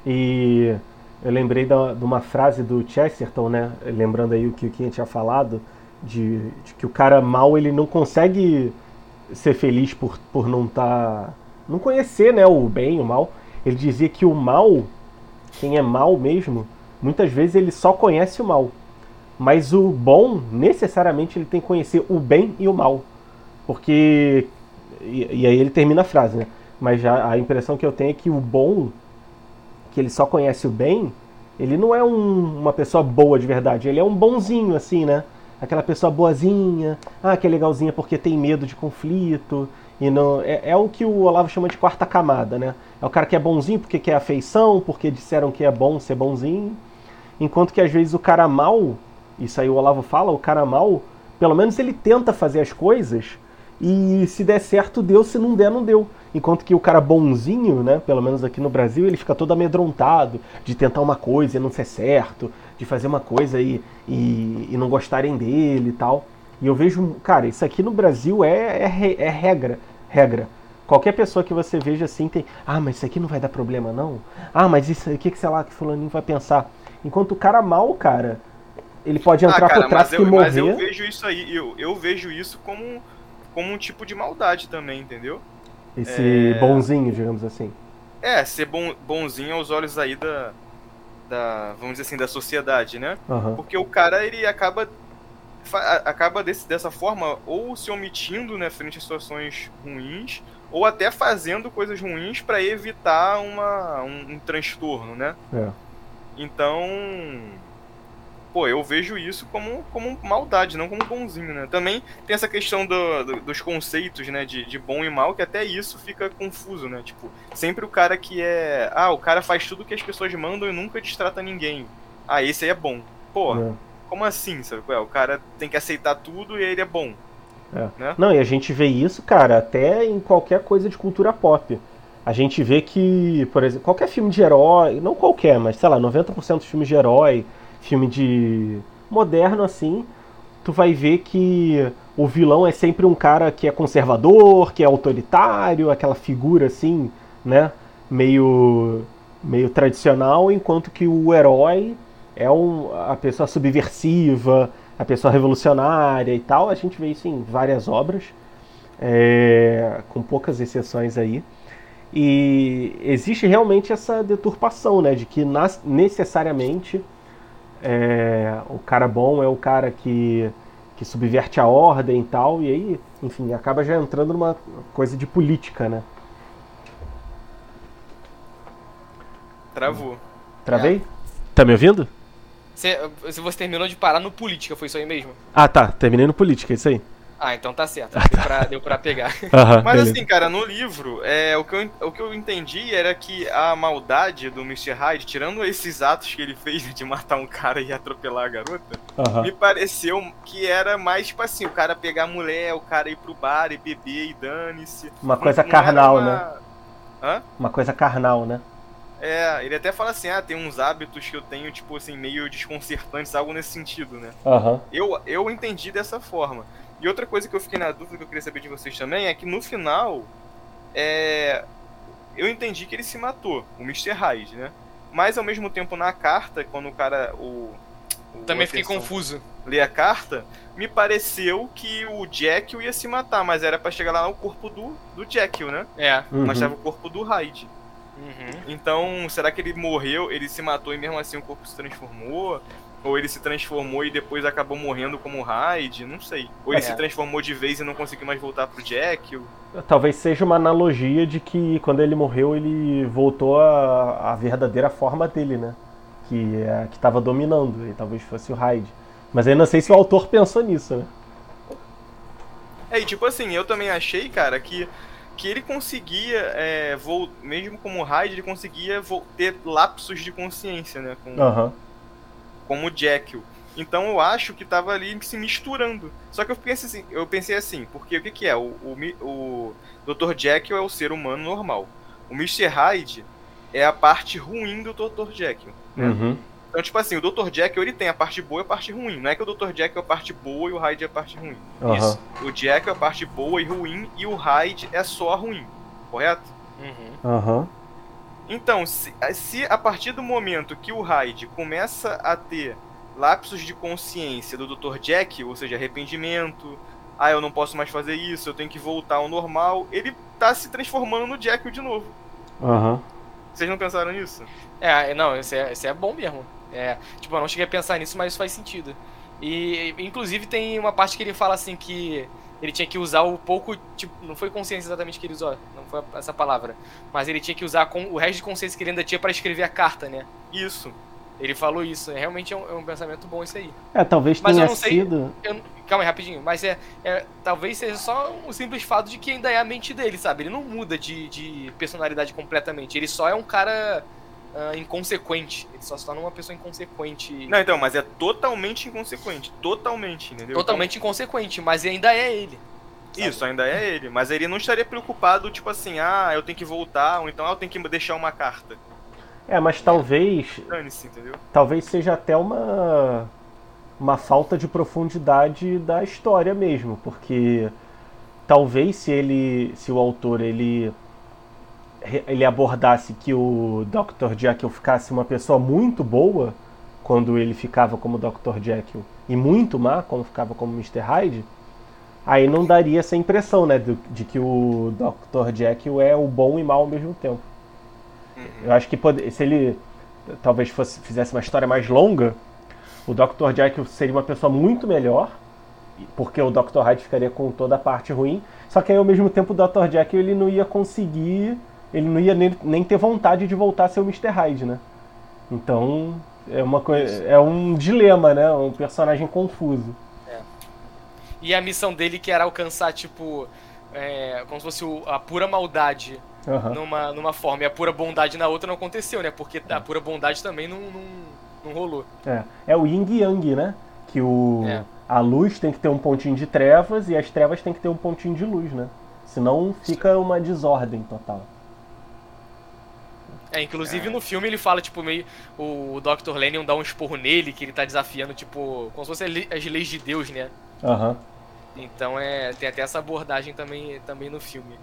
E eu lembrei da, de uma frase do Chesterton, né? Lembrando aí o que o Kim tinha falado, de, de, que o cara mal ele não consegue ser feliz por, por não estar. Tá, não conhecer né, o bem, o mal. Ele dizia que o mal, quem é mal mesmo, muitas vezes ele só conhece o mal. Mas o bom, necessariamente, ele tem que conhecer o bem e o mal. Porque. E, e aí ele termina a frase, né? Mas já a impressão que eu tenho é que o bom, que ele só conhece o bem, ele não é um, uma pessoa boa de verdade, ele é um bonzinho, assim, né? Aquela pessoa boazinha, ah, que é legalzinha porque tem medo de conflito. E não, é, é o que o Olavo chama de quarta camada, né? É o cara que é bonzinho porque quer afeição, porque disseram que é bom ser bonzinho. Enquanto que às vezes o cara mal, isso aí o Olavo fala, o cara mal, pelo menos ele tenta fazer as coisas e se der certo deu, se não der não deu. Enquanto que o cara bonzinho, né, pelo menos aqui no Brasil, ele fica todo amedrontado de tentar uma coisa e não ser certo, de fazer uma coisa e, e, e não gostarem dele e tal. E eu vejo, cara, isso aqui no Brasil é, é, é regra, regra. Qualquer pessoa que você veja assim tem, ah, mas isso aqui não vai dar problema não? Ah, mas isso aqui que sei lá que fulaninho vai pensar. Enquanto o cara mal, cara, ele pode entrar ah, cara, por tráfico eu, e morrer. Mas eu vejo isso aí, eu, eu vejo isso como, como um tipo de maldade também, entendeu? Esse é... bonzinho, digamos assim. É, ser bom, bonzinho aos olhos aí da, da, vamos dizer assim, da sociedade, né? Uhum. Porque o cara, ele acaba acaba desse, dessa forma ou se omitindo né, frente a situações ruins ou até fazendo coisas ruins para evitar uma, um, um transtorno, né? É. Então, pô, eu vejo isso como, como maldade, não como bonzinho, né? Também tem essa questão do, do, dos conceitos, né, de, de bom e mal, que até isso fica confuso, né? Tipo, sempre o cara que é. Ah, o cara faz tudo que as pessoas mandam e nunca destrata ninguém. Ah, esse aí é bom. Pô, é. como assim, sabe? É, o cara tem que aceitar tudo e ele é bom. É. Né? Não, e a gente vê isso, cara, até em qualquer coisa de cultura pop. A gente vê que, por exemplo, qualquer filme de herói, não qualquer, mas sei lá, 90% dos filmes de herói, filme de moderno assim, tu vai ver que o vilão é sempre um cara que é conservador, que é autoritário, aquela figura assim, né, meio meio tradicional, enquanto que o herói é um, a pessoa subversiva, a pessoa revolucionária e tal. A gente vê isso em várias obras, é, com poucas exceções aí. E existe realmente essa deturpação, né, de que nas, necessariamente é, o cara bom é o cara que, que subverte a ordem e tal, e aí, enfim, acaba já entrando numa coisa de política, né? Travou. Travei? É. Tá me ouvindo? Se você terminou de parar no política, foi isso aí mesmo? Ah, tá. Terminei no política, é isso aí. Ah, então tá certo. [LAUGHS] Deu pra, deu pra pegar. Uhum, Mas beleza. assim, cara, no livro, é, o, que eu, o que eu entendi era que a maldade do Mr. Hyde, tirando esses atos que ele fez de matar um cara e atropelar a garota, uhum. me pareceu que era mais, tipo assim, o cara pegar a mulher, o cara ir pro bar e beber e dane-se. Uma coisa não, carnal, uma... né? Hã? Uma coisa carnal, né? É, ele até fala assim, ah, tem uns hábitos que eu tenho, tipo assim, meio desconcertantes, algo nesse sentido, né? Uhum. Eu, eu entendi dessa forma. E outra coisa que eu fiquei na dúvida que eu queria saber de vocês também é que no final, é, eu entendi que ele se matou, o Mr. Hyde, né? Mas ao mesmo tempo na carta, quando o cara, o, o também fiquei confuso. Lê a carta, me pareceu que o Jekyll ia se matar, mas era para chegar lá no corpo do, do Jekyll, né? É. Uhum. Mas tava o corpo do Hyde. Uhum. Então, será que ele morreu, ele se matou e mesmo assim o corpo se transformou? Ou ele se transformou e depois acabou morrendo como Hyde? Não sei. Ou ele é. se transformou de vez e não conseguiu mais voltar pro Jack? Ou... Talvez seja uma analogia de que quando ele morreu ele voltou à, verdadeira forma dele, né? Que é que estava dominando, e talvez fosse o Hyde. Mas eu não sei se o autor pensou nisso, né? É, e tipo assim, eu também achei, cara, que que ele conseguia, é, mesmo como Hyde, ele conseguia ter lapsos de consciência, né? Com, uhum. Como o Jekyll. Então eu acho que tava ali se misturando. Só que eu pensei assim, eu pensei assim porque o que, que é? O, o, o Dr. Jekyll é o ser humano normal. O Mr. Hyde é a parte ruim do Dr. Jekyll. Né? Uhum. Então, tipo assim, o Dr. Jekyll ele tem a parte boa e a parte ruim. Não é que o Dr. Jekyll é a parte boa e o Hyde é a parte ruim. Uhum. Isso. O Jekyll é a parte boa e ruim e o Hyde é só ruim. Correto? Uhum. Aham. Uhum. Então, se, se, a partir do momento que o Hyde começa a ter lapsos de consciência do Dr. Jekyll, ou seja, arrependimento, ah, eu não posso mais fazer isso, eu tenho que voltar ao normal, ele tá se transformando no Jekyll de novo. Aham. Vocês não pensaram nisso? É, não, isso é, isso é bom mesmo. É, tipo, eu não cheguei a pensar nisso, mas isso faz sentido. E, inclusive, tem uma parte que ele fala assim que ele tinha que usar o pouco, tipo, não foi consciência exatamente que ele usou, não foi essa palavra, mas ele tinha que usar com o resto de consciência que ele ainda tinha para escrever a carta, né? Isso. Ele falou isso, é, realmente é um, é um pensamento bom isso aí. É, talvez Mas eu tenha não sei- sido. Eu- calma aí, rapidinho, mas é, é- talvez seja só um simples fato de que ainda é a mente dele, sabe? Ele não muda de, de personalidade completamente, ele só é um cara ah, inconsequente, ele só se torna uma pessoa inconsequente. Não, então, mas é totalmente inconsequente. Totalmente, entendeu? Totalmente inconsequente, mas ainda é ele. Então, isso, ainda é ele. Mas ele não estaria preocupado, tipo assim, ah, eu tenho que voltar, ou então ah, eu tenho que deixar uma carta. É, mas talvez Dane-se, entendeu? talvez seja até uma uma falta de profundidade da história mesmo, porque talvez se ele se o autor ele ele abordasse que o Dr. Jekyll ficasse uma pessoa muito boa quando ele ficava como Dr. Jekyll e muito má quando ficava como Mr. Hyde, aí não daria essa impressão, né, do- de que o Dr. Jekyll é o bom e mal ao mesmo tempo. Eu acho que pode- se ele talvez fosse, fizesse uma história mais longa, o Dr. Jekyll seria uma pessoa muito melhor, porque o Dr. Hyde ficaria com toda a parte ruim. Só que aí ao mesmo tempo o Dr. Jekyll ele não ia conseguir, ele não ia nem, nem ter vontade de voltar a ser o Mr. Hyde, né? Então é uma coisa, é um dilema, né? Um personagem confuso. E a missão dele que era alcançar, tipo, é, como se fosse o- a pura maldade Aham. numa, numa forma e a pura bondade na outra não aconteceu, né? Porque a pura bondade também não, não, não rolou. É, é o yin yang, né? Que o É. a luz tem que ter um pontinho de trevas e as trevas tem que ter um pontinho de luz, né? Senão fica uma desordem total. É, inclusive no filme ele fala, tipo, meio. O Dr. Lennon dá um esporro nele, que ele tá desafiando, tipo, como se fossem as leis de Deus, né? Aham. Então é. Tem até essa abordagem também, também no filme.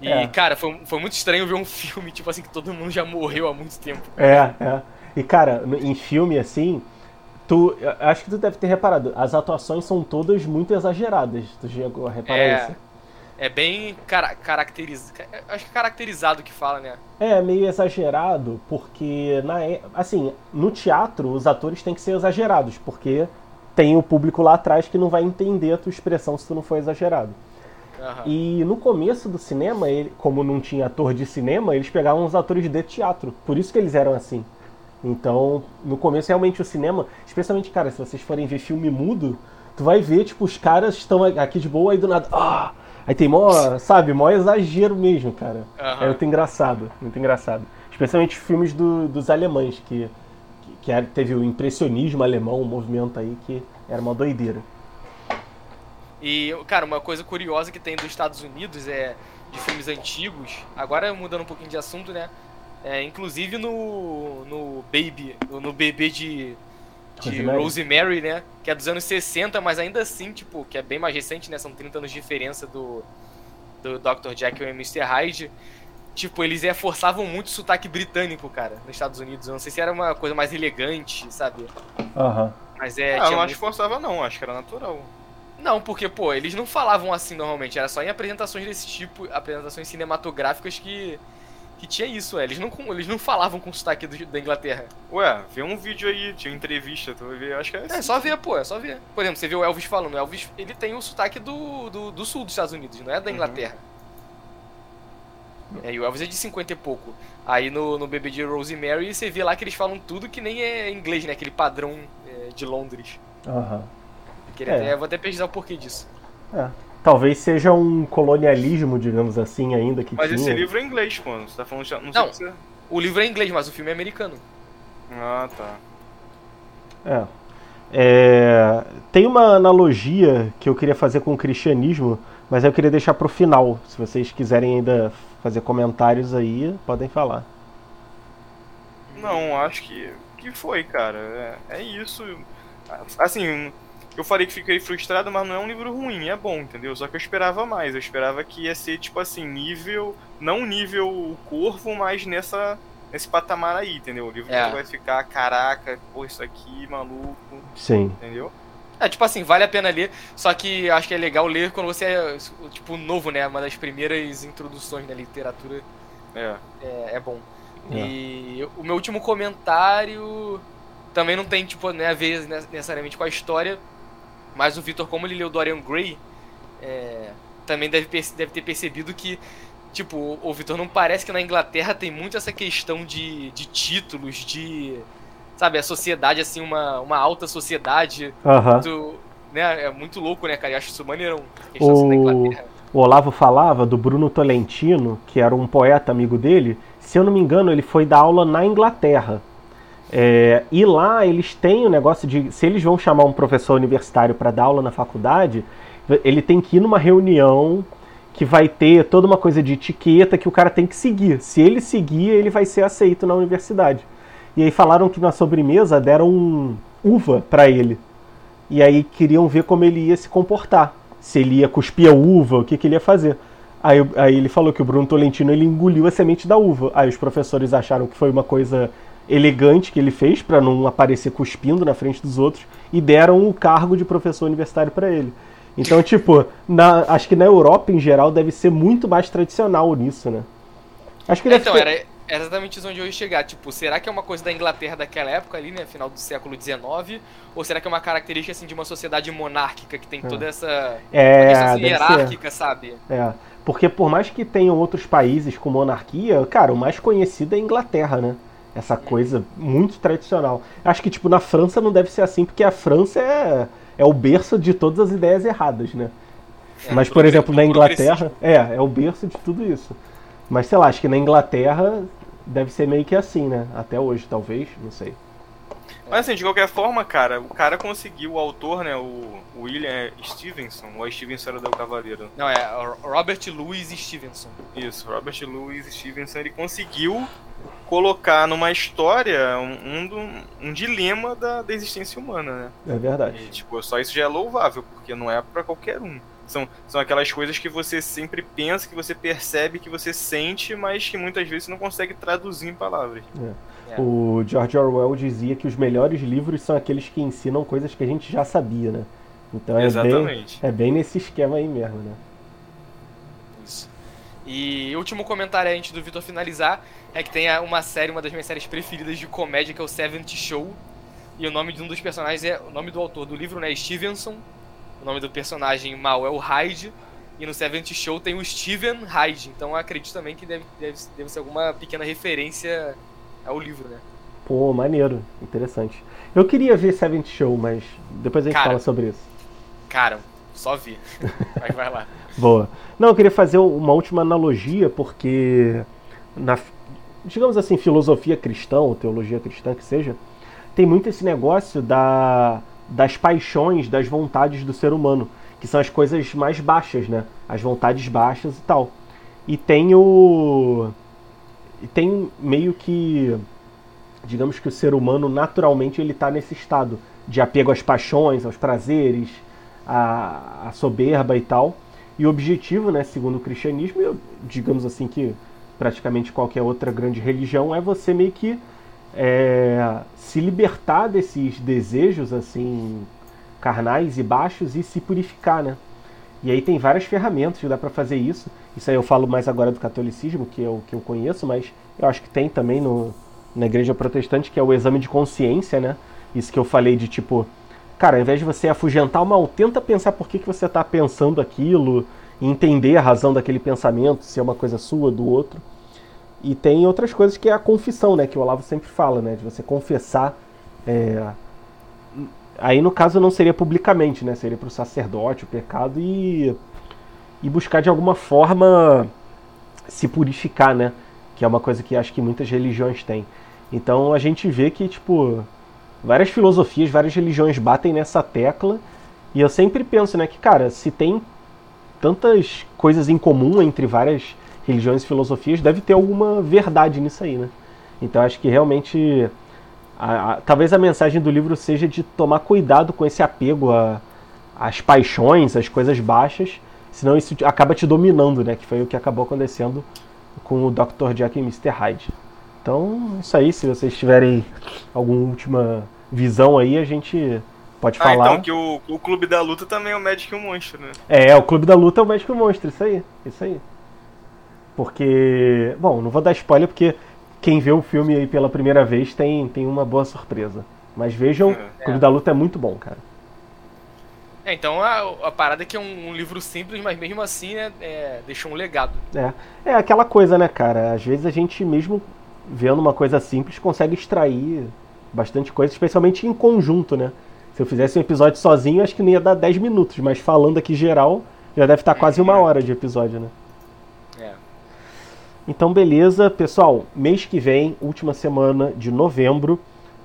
E, É. cara, foi, foi muito estranho ver um [LAUGHS] filme, tipo assim, que todo mundo já morreu há muito tempo. É, é. E cara, em filme assim, tu acho que tu deve ter reparado, as atuações são todas muito exageradas. Tu chegou a reparar É. isso? É bem cara, caracterizado. Acho que é caracterizado que fala, né? É, meio exagerado, porque na é- assim, no teatro os atores têm que ser exagerados, porque tem o público lá atrás que não vai entender a tua expressão se tu não for exagerado. Aham. E no começo do cinema, ele, como não tinha ator de cinema, eles pegavam os atores de teatro. Por isso que eles eram assim. Então, no começo, realmente, o cinema, especialmente, cara, se vocês forem ver filme mudo, tu vai ver, tipo, os caras estão aqui de boa, aí do nada. Ah! Aí tem mó, sabe, mó exagero mesmo, cara. Aham. É muito engraçado, muito engraçado. Especialmente filmes do- dos alemães, que, que, que teve o impressionismo alemão, um movimento aí que era uma doideira. E, cara, uma coisa curiosa que tem dos Estados Unidos é de filmes antigos, agora mudando um pouquinho de assunto, né? É, inclusive no, no Baby, no, no bebê de, de Rosemary. Rosemary, né? Que é dos anos 60, mas ainda assim, tipo, que é bem mais recente, né? São 30 anos de diferença do, do Dr. Jekyll e Mr. Hyde. Tipo, eles é, forçavam muito o sotaque britânico, cara, nos Estados Unidos. Eu não sei se era uma coisa mais elegante, sabe? Aham. Mas é. ah, eu não acho muito- que forçava não, acho que era natural. não, porque, pô, eles não falavam assim normalmente, era só em apresentações desse tipo, apresentações cinematográficas que, que tinha isso, é. Eles não, eles não falavam com sotaque do- da Inglaterra. Ué, vê um vídeo aí, tinha entrevista, tu vai ver, acho que é É assim. só ver, pô, é só ver. Por exemplo, você vê o Elvis falando, o Elvis, ele tem o sotaque do, do, do sul dos Estados Unidos, não é da Uhum. Inglaterra. É, e o Elvis é de 50 e pouco. Aí no, no bebê de Rosemary você vê lá que eles falam tudo que nem é inglês, né? Aquele padrão é, de Londres. Aham. Queria É. até- vou até pesquisar o porquê disso. É. Talvez seja um colonialismo, digamos assim, ainda que Mas tinha. esse livro é inglês, pô. Você tá falando de. Não, Não. você- O livro é em inglês, mas o filme é americano. Ah, tá. É. É, Tem uma analogia que eu queria fazer com o cristianismo, mas eu queria deixar pro final. Se vocês quiserem ainda fazer comentários aí, podem falar. Não, acho que, que foi, cara. É, é isso. Assim, eu falei que fiquei frustrado, mas não é um livro ruim, é bom, entendeu? Só que eu esperava mais. Eu esperava que ia ser, tipo assim, nível. Não nível o corvo, mas nessa. Nesse patamar aí, entendeu? O livro É. que vai ficar, caraca, pô, isso aqui, maluco, Sim. entendeu? É, tipo assim, vale a pena ler, só que acho que é legal ler quando você é, tipo, novo, né? Uma das primeiras introduções na literatura É. é, é bom. É. E o meu último comentário também não tem, tipo, né, a ver ne- necessariamente com a história, mas o Victor, como ele leu Dorian Gray, é, também deve, deve ter percebido que, tipo, o Vitor não parece que na Inglaterra tem muito essa questão de, de títulos, de. Sabe, a sociedade, assim, uma, uma alta sociedade. Muito, né, é muito louco, né, cara? Eu acho isso maneirão. Assim, O, Inglaterra. o Olavo falava do Bruno Tolentino, que era um poeta amigo dele. Se eu não me engano, ele foi dar aula na Inglaterra. É, e lá eles têm o negócio de. Se eles vão chamar um professor universitário para dar aula na faculdade, ele tem que ir numa reunião que vai ter toda uma coisa de etiqueta que o cara tem que seguir. Se ele seguir, ele vai ser aceito na universidade. E aí falaram que na sobremesa deram um uva para ele. E aí queriam ver como ele ia se comportar. Se ele ia cuspir a uva, o que, que ele ia fazer. Aí, aí ele falou que o Bruno Tolentino ele engoliu a semente da uva. Aí os professores acharam que foi uma coisa elegante que ele fez para não aparecer cuspindo na frente dos outros e deram o cargo de professor universitário para ele. Então, tipo, na- acho que na Europa em geral deve ser muito mais tradicional nisso, né? Acho que É, então, ter- era, era exatamente isso onde eu ia chegar. Tipo, será que é uma coisa da Inglaterra daquela época ali, né? Final do século XIX? Ou será que é uma característica, assim, de uma sociedade monárquica que tem toda essa É, questão assim, deve ser. hierárquica, sabe? É, porque por mais que tenham outros países com monarquia, cara, o mais conhecido é a Inglaterra, né? Essa coisa muito tradicional. Acho que, tipo, na França não deve ser assim, porque a França é, é o berço de todas as ideias erradas, né? É, Mas, por exemplo, na Inglaterra, é, é o berço de tudo isso. Mas, sei lá, acho que na Inglaterra deve ser meio que assim, né? Até hoje, talvez, não sei. Mas assim, de qualquer forma, cara, o cara conseguiu, o autor, né, o William Stevenson, ou Stevenson era do Cavaleiro. Não, é Robert Louis Stevenson. Isso, Robert Louis Stevenson, ele conseguiu colocar numa história um, um, um dilema da, da existência humana, né? É verdade. E, tipo, só isso já é louvável, porque não é pra qualquer um. São, são aquelas coisas que você sempre pensa, que você percebe, que você sente, mas que muitas vezes não consegue traduzir em palavras. É. O George Orwell dizia que os melhores livros são aqueles que ensinam coisas que a gente já sabia, né? Então é bem, Exatamente. é bem nesse esquema aí mesmo, né? Isso. E último comentário antes do Vitor finalizar é que tem uma série, uma das minhas séries preferidas de comédia, que é o Seventh Show. E o nome de um dos personagens é. O nome do autor do livro né, é Stevenson. O nome do personagem mal é o Hyde. E no Seventh Show tem o Steven Hyde. Então eu acredito também que deve, deve, deve ser alguma pequena referência ao livro, né? Pô, maneiro, interessante. Eu queria ver Seventh Show, mas depois a gente Cara. fala sobre isso. Cara, só vi. [LAUGHS] Mas vai lá. Boa. Não, eu queria fazer uma última analogia, porque na, digamos assim, filosofia cristã, ou teologia cristã que seja, tem muito esse negócio da, das paixões, das vontades do ser humano, que são as coisas mais baixas, né? As vontades baixas e tal. E tem o. E tem meio que. Digamos que o ser humano naturalmente ele está nesse estado de apego às paixões, aos prazeres, à, à soberba e tal. E o objetivo, né, segundo o cristianismo, digamos assim que praticamente qualquer outra grande religião, é você meio que é, se libertar desses desejos assim carnais e baixos e se purificar, né? E aí tem várias ferramentas que dá para fazer isso. Isso aí eu falo mais agora do catolicismo, que é o que eu conheço, mas eu acho que tem também no, na igreja protestante, que é o exame de consciência, né? Isso que eu falei de tipo, cara, ao invés de você afugentar o mal, tenta pensar por que, que você está pensando aquilo, entender a razão daquele pensamento, se é uma coisa sua, do outro. E tem outras coisas que é a confissão, né? Que o Olavo sempre fala, né? De você confessar. é, Aí no caso não seria publicamente, né? Seria para o sacerdote o pecado e, e buscar de alguma forma se purificar, né? Que é uma coisa que acho que muitas religiões têm. Então a gente vê que, tipo, várias filosofias, várias religiões batem nessa tecla. E eu sempre penso, né, que, cara, se tem tantas coisas em comum entre várias religiões e filosofias, deve ter alguma verdade nisso aí, né? Então acho que realmente. A- a- talvez a mensagem do livro seja de tomar cuidado com esse apego às paixões, às coisas baixas, senão isso acaba te dominando, né? Que foi o que acabou acontecendo com o Dr. Jack e Mr. Hyde. Então, isso aí, se vocês tiverem alguma última visão aí, a gente pode Ah, falar. então, que o, o Clube da Luta também é o Magic e o Monstro, né? É, o Clube da Luta é o Médico Monstro, isso aí, isso aí. Porque, bom, não vou dar spoiler porque quem vê o filme aí pela primeira vez tem, tem uma boa surpresa. Mas vejam, É. o Clube da Luta é muito bom, cara. É, então a, a parada é que é um, um, livro simples, mas mesmo assim, né, é, deixou um legado. É. é aquela coisa, né, cara? Às vezes a gente, mesmo vendo uma coisa simples, consegue extrair bastante coisa, especialmente em conjunto, né? Se eu fizesse um episódio sozinho, acho que não ia dar 10 minutos, mas falando aqui geral, já deve estar quase uma hora de episódio, né? Então, beleza, pessoal. Mês que vem, última semana de novembro,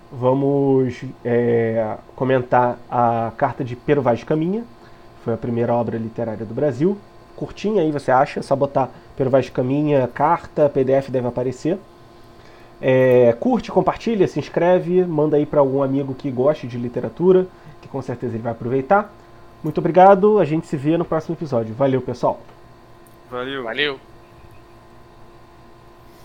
vamos é, comentar a carta de Pero Vaz de Caminha. Foi a primeira obra literária do Brasil. Curtinha aí, você acha? É só botar Pero Vaz de Caminha, carta, PDF deve aparecer. É, curte, compartilha, se inscreve, manda aí para algum amigo que goste de literatura, que com certeza ele vai aproveitar. Muito obrigado, a gente se vê no próximo episódio. Valeu, pessoal. Valeu. Valeu.